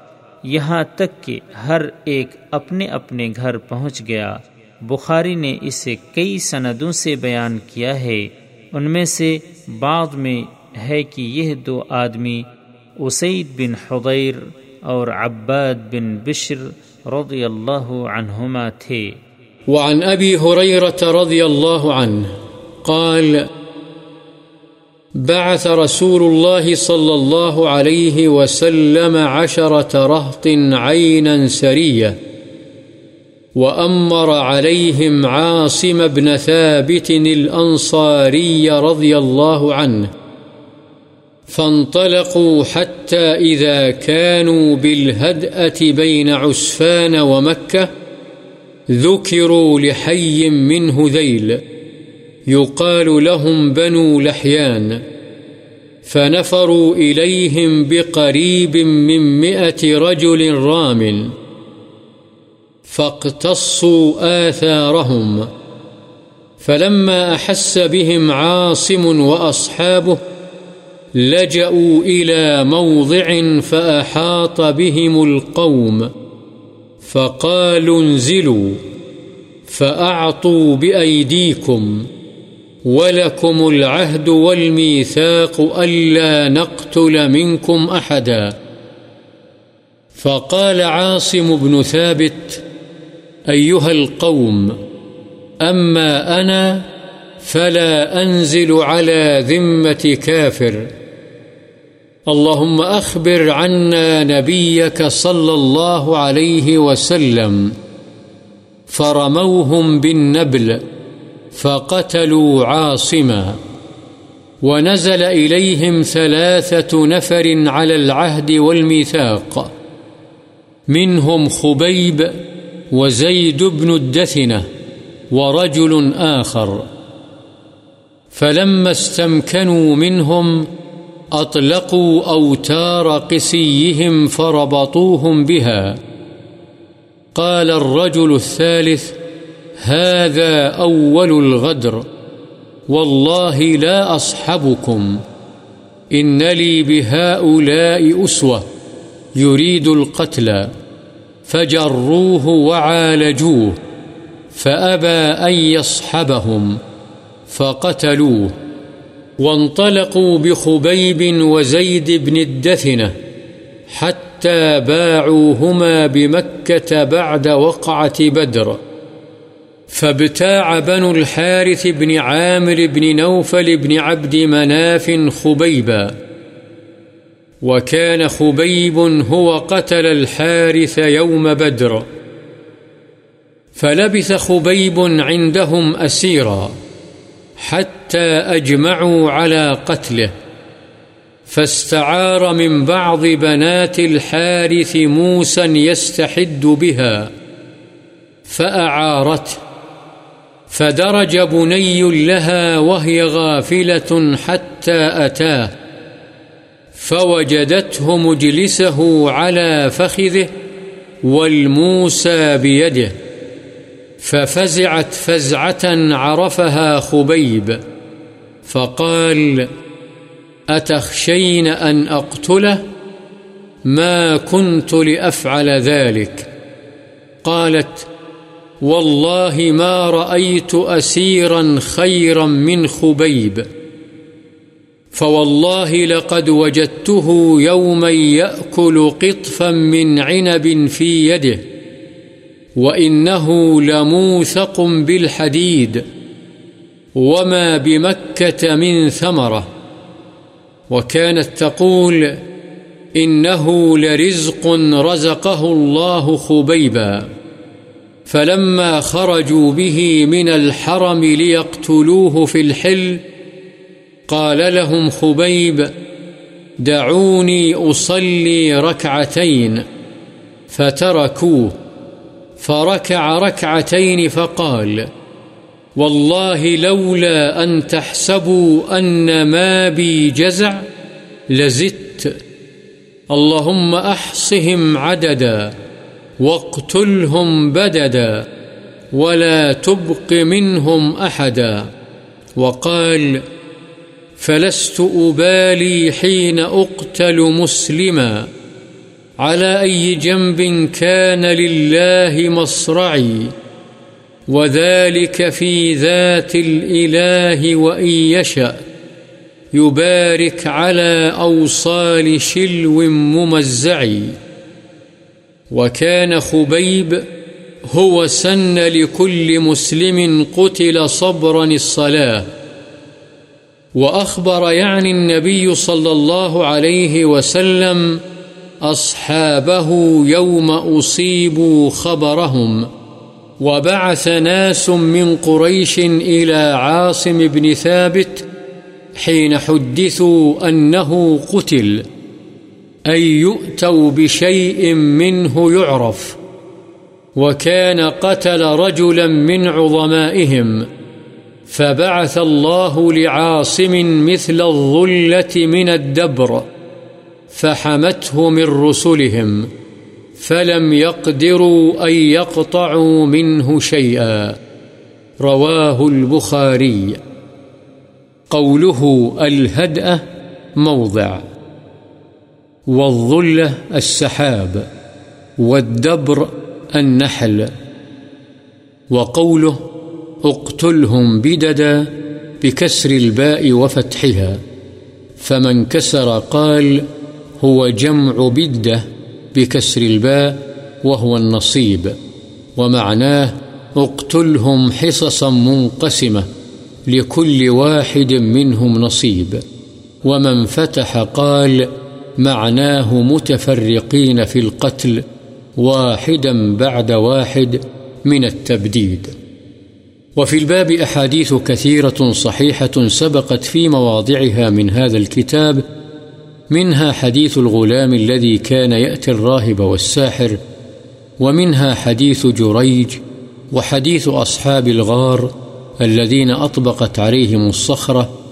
یہاں تک کہ ہر ایک اپنے اپنے گھر پہنچ گیا۔ بخاری نے اسے کئی سندوں سے بیان کیا ہے۔ ان میں سے بعد میں ہے کہ یہ دو آدمی اسید بن حضیر اور عباد بن بشر رضی اللہ عنہما تھے۔ وعن ابی حریرت رضی اللہ عنہ قال بعث رسول الله صلى الله عليه وسلم عشرة رهط عينا سرية، وأمر عليهم عاصم بن ثابت الأنصاري رضي الله عنه، فانطلقوا حتى إذا كانوا بالهدأة بين عسفان ومكة، ذكروا لحي من هذيل يقال لهم بنو لحيان، فنفروا إليهم بقريب من مئة رجل رام، فاقتصوا آثارهم، فلما أحس بهم عاصم وأصحابه لجأوا إلى موضع فأحاط بهم القوم، فقالوا انزلوا، فأعطوا بأيديكم. ولكم العهد والميثاق ألا نقتل منكم أحدا فقال عاصم بن ثابت أيها القوم أما أنا فلا أنزل على ذمة كافر اللهم أخبر عنا نبيك صلى الله عليه وسلم فرموهم بالنبل فقتلوا عاصما ونزل إليهم ثلاثة نفر على العهد والميثاق، منهم خبيب وزيد بن الدثنة ورجل آخر. فلما استمكنوا منهم أطلقوا أوتار قسيهم فربطوهم بها. قال الرجل الثالث هذا أول الغدر، والله لا أصحبكم. إن لي بهؤلاء أسوة، يريد القتل. فجروه وعالجوه، فأبى أن يصحبهم، فقتلوه. وانطلقوا بخبيب وزيد بن الدثنة، حتى باعوهما بمكة بعد وقعة بدر. فابتاع بنو الحارث بن عامر بن نوفل بن عبد مناف خبيبا. وكان خبيب هو قتل الحارث يوم بدر. فلبث خبيب عندهم أسيرا حتى أجمعوا على قتله. فاستعار من بعض بنات الحارث موسى يستحد بها. فأعارته. فدرج بني لها وهي غافلة حتى أتاه، فوجدته مجلسه على فخذه والموسى بيده، ففزعت فزعة عرفها خبيب، فقال أتخشين أن أقتله؟ ما كنت لأفعل ذلك. قالت والله ما رأيت أسيرا خيرا من خبيب. فوالله لقد وجدته يوما يأكل قطفا من عنب في يده، وإنه لموثق بالحديد. وما بمكة من ثمرة. وكانت تقول إنه لرزق رزقه الله خبيبا. فلما خرجوا به من الحرم ليقتلوه في الحل، قال لهم خبيب، دعوني أصلي ركعتين، فتركوه، فركع ركعتين فقال، والله لولا أن تحسبوا أن ما بي جزع لزدت، اللهم أحصهم عددا. واقتلهم بددا ولا تبق منهم أحدا وقال فلست أبالي حين أقتل مسلما على أي جنب كان لله مصرعي وذلك في ذات الإله وإن يشأ يبارك على أوصال شلو ممزعي وكان خبيب هو سن لكل مسلم قتل صبرا الصلاة. وأخبر يعني النبي صلى الله عليه وسلم أصحابه يوم أصيبوا خبرهم. وبعث ناس من قريش إلى عاصم بن ثابت حين حدثوا أنه قتل. أن يؤتوا بشيء منه يعرف، وكان قتل رجلا من عظمائهم، فبعث الله لعاصم مثل الظلة من الدبر، فحمته من رسلهم، فلم يقدروا أن يقطعوا منه شيئا. رواه البخاري. قوله الهدأة موضع. والظلة السحاب والدبر النحل وقوله اقتلهم بددا بكسر الباء وفتحها، فمن كسر قال هو جمع بدة بكسر الباء وهو النصيب، ومعناه اقتلهم حصصا منقسمة لكل واحد منهم نصيب، ومن فتح قال معناه متفرقين في القتل واحدا بعد واحد من التبديد. وفي الباب أحاديث كثيرة صحيحة سبقت في مواضعها من هذا الكتاب، منها حديث الغلام الذي كان يأتي الراهب والساحر، ومنها حديث جريج، وحديث أصحاب الغار الذين أطبقت عليهم الصخرة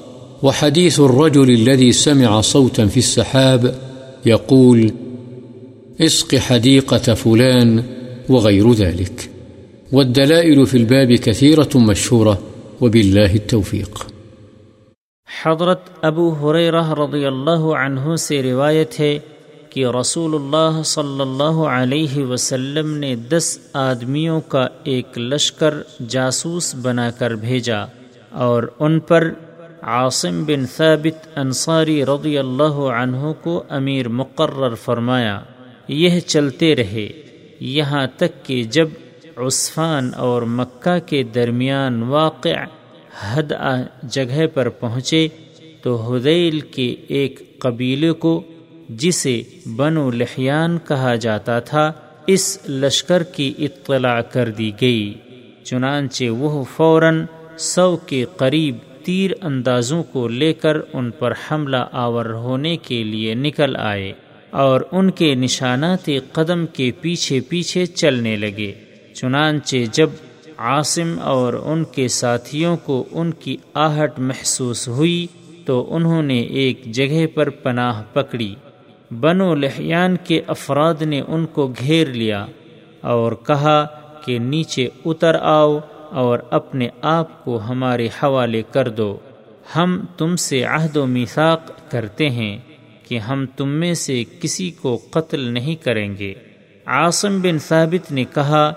وحديث الرجل الذي سمع صوتا في السحاب يقول، اسق حديقة فلان وغير ذلك. والدلائل في الباب كثيرة مشهورة، وبالله التوفيق. حضرت ابو حریرہ رضی اللہ عنہ سے روایت ہے کہ رسول اللہ صلی اللہ علیہ وسلم نے دس آدمیوں کا ایک لشکر جاسوس بنا کر بھیجا اور ان پر عاصم بن ثابت انصاری رضی اللہ عنہ کو امیر مقرر فرمایا، یہ چلتے رہے، یہاں تک کہ جب عثفان اور مکہ کے درمیان واقع حد جگہ پر پہنچے، تو حدیل کے ایک قبیلے کو، جسے بنو لحیان کہا جاتا تھا، اس لشکر کی اطلاع کر دی گئی، چنانچہ وہ فوراً سو کے قریب تیر اندازوں کو لے کر ان پر حملہ آور ہونے کے لیے نکل آئے اور ان کے نشانات قدم کے پیچھے پیچھے چلنے لگے۔ چنانچہ جب عاصم اور ان کے ساتھیوں کو ان کی آہٹ محسوس ہوئی تو انہوں نے ایک جگہ پر پناہ پکڑی۔ بنو لحیان کے افراد نے ان کو گھیر لیا اور کہا کہ نیچے اتر آؤ اور اپنے آپ کو ہمارے حوالے کر دو۔ ہم تم سے عہد و میثاق کرتے ہیں کہ ہم تم میں سے کسی کو قتل نہیں کریں گے۔ عاصم بن ثابت نے کہا،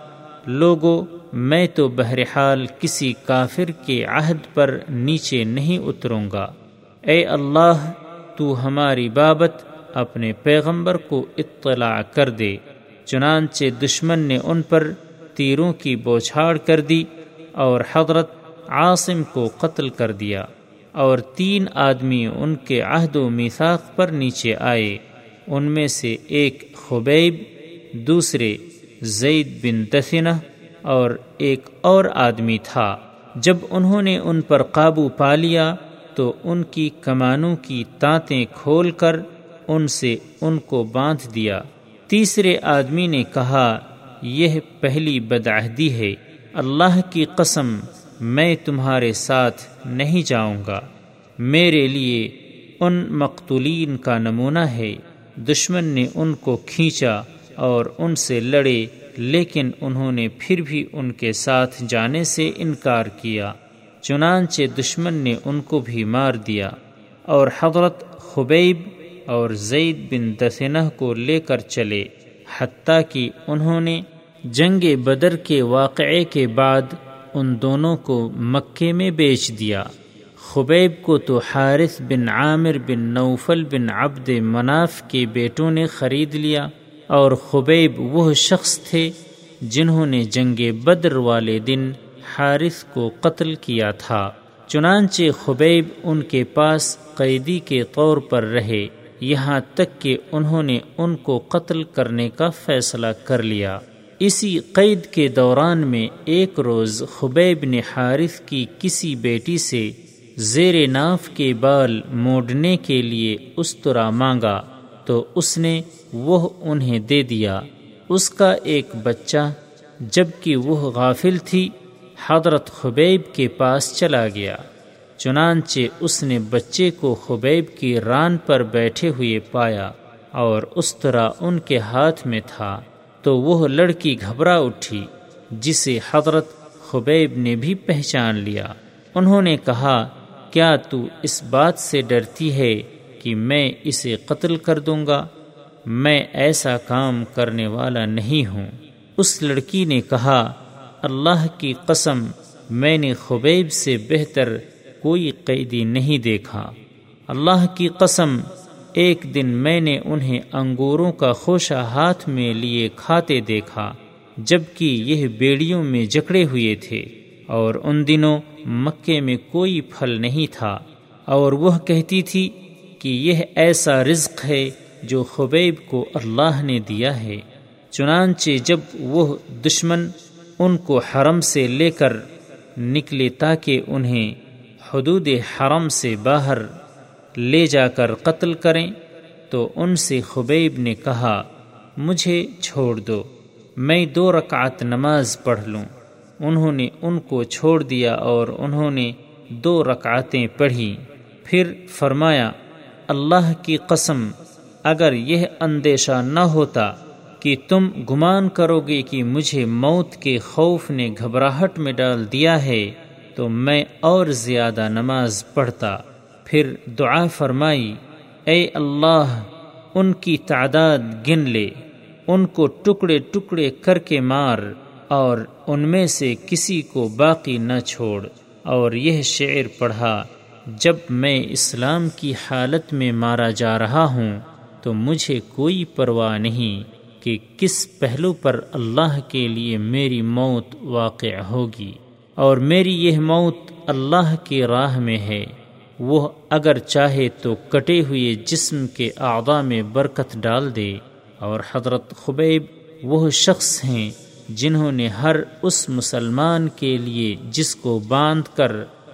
لوگو، میں تو بہرحال کسی کافر کے عہد پر نیچے نہیں اتروں گا۔ اے اللہ، تو ہماری بابت اپنے پیغمبر کو اطلاع کر دے۔ چنانچہ دشمن نے ان پر تیروں کی بوچھاڑ کر دی۔ اور حضرت عاصم کو قتل کر دیا اور تین آدمی ان کے عہد و میثاق پر نیچے آئے۔ ان میں سے ایک خبیب، دوسرے زید بن دفنہ اور ایک اور آدمی تھا۔ جب انہوں نے ان پر قابو پا لیا تو ان کی کمانوں کی تانتیں کھول کر ان سے ان کو باندھ دیا۔ تیسرے آدمی نے کہا، یہ پہلی بدعہدی ہے۔ اللہ کی قسم میں تمہارے ساتھ نہیں جاؤں گا۔ میرے لیے ان مقتولین کا نمونہ ہے۔ دشمن نے ان کو کھینچا اور ان سے لڑے، لیکن انہوں نے پھر بھی ان کے ساتھ جانے سے انکار کیا۔ چنانچہ دشمن نے ان کو بھی مار دیا اور حضرت خبیب اور زید بن دسنہ کو لے کر چلے، حتیٰ کہ انہوں نے جنگ بدر کے واقعے کے بعد ان دونوں کو مکے میں بیچ دیا۔ خبیب کو تو حارث بن عامر بن نوفل بن عبد مناف کے بیٹوں نے خرید لیا اور خبیب وہ شخص تھے جنہوں نے جنگ بدر والے دن حارث کو قتل کیا تھا۔ چنانچہ خبیب ان کے پاس قیدی کے طور پر رہے، یہاں تک کہ انہوں نے ان کو قتل کرنے کا فیصلہ کر لیا۔ اسی قید کے دوران میں ایک روز خبیب نے حارث کی کسی بیٹی سے زیر ناف کے بال موڑنے کے لیے استرا مانگا تو اس نے وہ انہیں دے دیا۔ اس کا ایک بچہ جبکہ وہ غافل تھی، حضرت خبیب کے پاس چلا گیا۔ چنانچہ اس نے بچے کو خبیب کی ران پر بیٹھے ہوئے پایا اور اس طرح ان کے ہاتھ میں تھا۔ تو وہ لڑکی گھبرا اٹھی، جسے حضرت خبیب نے بھی پہچان لیا۔ انہوں نے کہا، کیا تو اس بات سے ڈرتی ہے کہ میں اسے قتل کر دوں گا؟ میں ایسا کام کرنے والا نہیں ہوں۔ اس لڑکی نے کہا، اللہ کی قسم، میں نے خبیب سے بہتر کوئی قیدی نہیں دیکھا۔ اللہ کی قسم ایک دن میں نے انہیں انگوروں کا خوشہ ہاتھ میں لیے کھاتے دیکھا جبکہ یہ بیڑیوں میں جکڑے ہوئے تھے، اور ان دنوں مکے میں کوئی پھل نہیں تھا۔ اور وہ کہتی تھی کہ یہ ایسا رزق ہے جو خبیب کو اللہ نے دیا ہے۔ چنانچہ جب وہ دشمن ان کو حرم سے لے کر نکلے تاکہ انہیں حدود حرم سے باہر لے جا کر قتل کریں تو ان سے خبیب نے کہا، مجھے چھوڑ دو، میں دو رکعت نماز پڑھ لوں۔ انہوں نے ان کو چھوڑ دیا اور انہوں نے دو رکعتیں پڑھی۔ پھر فرمایا، اللہ کی قسم، اگر یہ اندیشہ نہ ہوتا کہ تم گمان کرو گے کہ مجھے موت کے خوف نے گھبراہٹ میں ڈال دیا ہے، تو میں اور زیادہ نماز پڑھتا۔ پھر دعا فرمائی، اے اللہ، ان کی تعداد گن لے، ان کو ٹکڑے ٹکڑے کر کے مار، اور ان میں سے کسی کو باقی نہ چھوڑ۔ اور یہ شعر پڑھا، جب میں اسلام کی حالت میں مارا جا رہا ہوں، تو مجھے کوئی پرواہ نہیں کہ کس پہلو پر اللہ کے لیے میری موت واقع ہوگی۔ اور میری یہ موت اللہ کی راہ میں ہے۔ وہ اگر چاہے تو کٹے ہوئے جسم کے اعضاء میں برکت ڈال دے۔ اور حضرت خبیب وہ شخص ہیں جنہوں نے ہر اس مسلمان کے لیے جس کو باندھ کر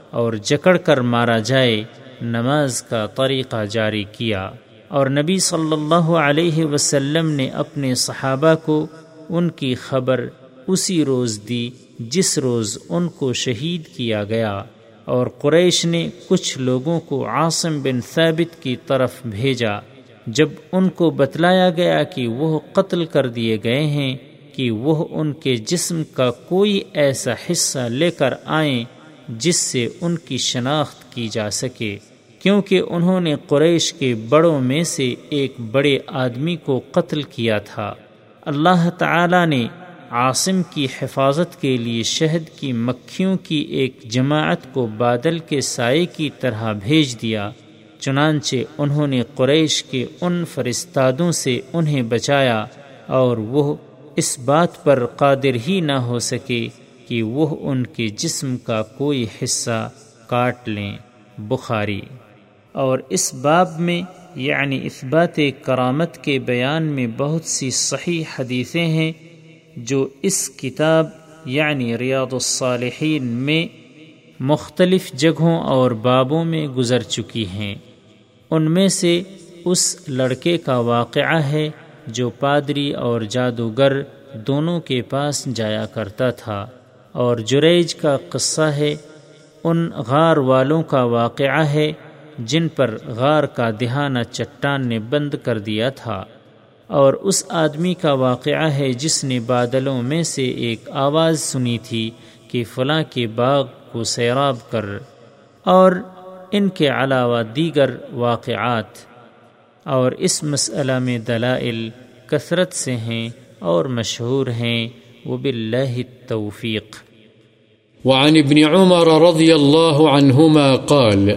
اور جکڑ کر مارا جائے، نماز کا طریقہ جاری کیا۔ اور نبی صلی اللہ علیہ وسلم نے اپنے صحابہ کو ان کی خبر اسی روز دی جس روز ان کو شہید کیا گیا۔ اور قریش نے کچھ لوگوں کو عاصم بن ثابت کی طرف بھیجا، جب ان کو بتلایا گیا کہ وہ قتل کر دیے گئے ہیں، کہ وہ ان کے جسم کا کوئی ایسا حصہ لے کر آئیں جس سے ان کی شناخت کی جا سکے۔ کیونکہ انہوں نے قریش کے بڑوں میں سے ایک بڑے آدمی کو قتل کیا تھا۔ اللہ تعالی نے عاصم کی حفاظت کے لیے شہد کی مکھیوں کی ایک جماعت کو بادل کے سائے کی طرح بھیج دیا، چنانچہ انہوں نے قریش کے ان فرستادوں سے انہیں بچایا اور وہ اس بات پر قادر ہی نہ ہو سکے کہ وہ ان کے جسم کا کوئی حصہ کاٹ لیں۔ بخاری۔ اور اس باب میں یعنی اثبات کرامت کے بیان میں بہت سی صحیح حدیثیں ہیں جو اس کتاب یعنی ریاض الصالحین میں مختلف جگہوں اور بابوں میں گزر چکی ہیں۔ ان میں سے اس لڑکے کا واقعہ ہے جو پادری اور جادوگر دونوں کے پاس جایا کرتا تھا۔ اور جریج کا قصہ ہے، ان غار والوں کا واقعہ ہے جن پر غار کا دہانہ چٹان نے بند کر دیا تھا۔ اور اس آدمی کا واقعہ ہے جس نے بادلوں میں سے ایک آواز سنی تھی کہ فلاں کے باغ کو سیراب کر اور ان کے علاوہ دیگر واقعات اور اس مسئلہ میں دلائل کثرت سے ہیں اور مشہور ہیں وہ باللہ التوفیق۔ وعن ابن عمر رضی اللہ عنہما قال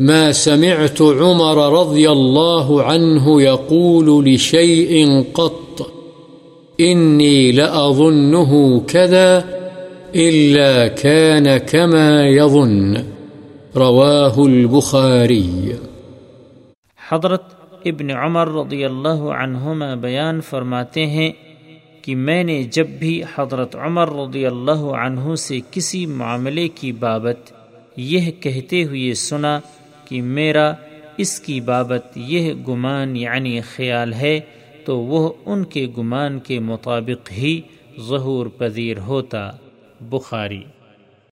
ما سمعت عمر رضي الله عنه يقول لشيء قط، إني لأظنه كذا إلا كان كما يظن، رواه البخاري. حضرت ابن عمر رضی اللہ عنہما بیان فرماتے ہیں کہ میں نے جب بھی حضرت عمر رضی اللہ عنہ سے کسی معاملے کی بابت یہ کہتے ہوئے سنا کہ میرا اس کی بابت یہ گمان یعنی خیال ہے تو وہ ان کے گمان کے مطابق ہی ظہور پذیر ہوتا۔ بخاری۔